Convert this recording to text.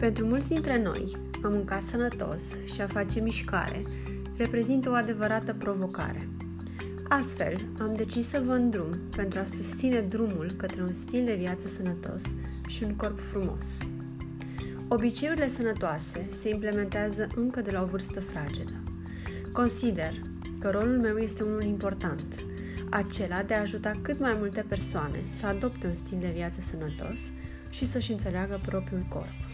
Pentru mulți dintre noi, a mânca sănătos și a face mișcare reprezintă o adevărată provocare. Astfel, am decis să vă îndrum pentru a susține drumul către un stil de viață sănătos și un corp frumos. Obiceiurile sănătoase se implementează încă de la o vârstă fragedă. Consider că rolul meu este unul important, acela de a ajuta cât mai multe persoane să adopte un stil de viață sănătos și să-și înțeleagă propriul corp.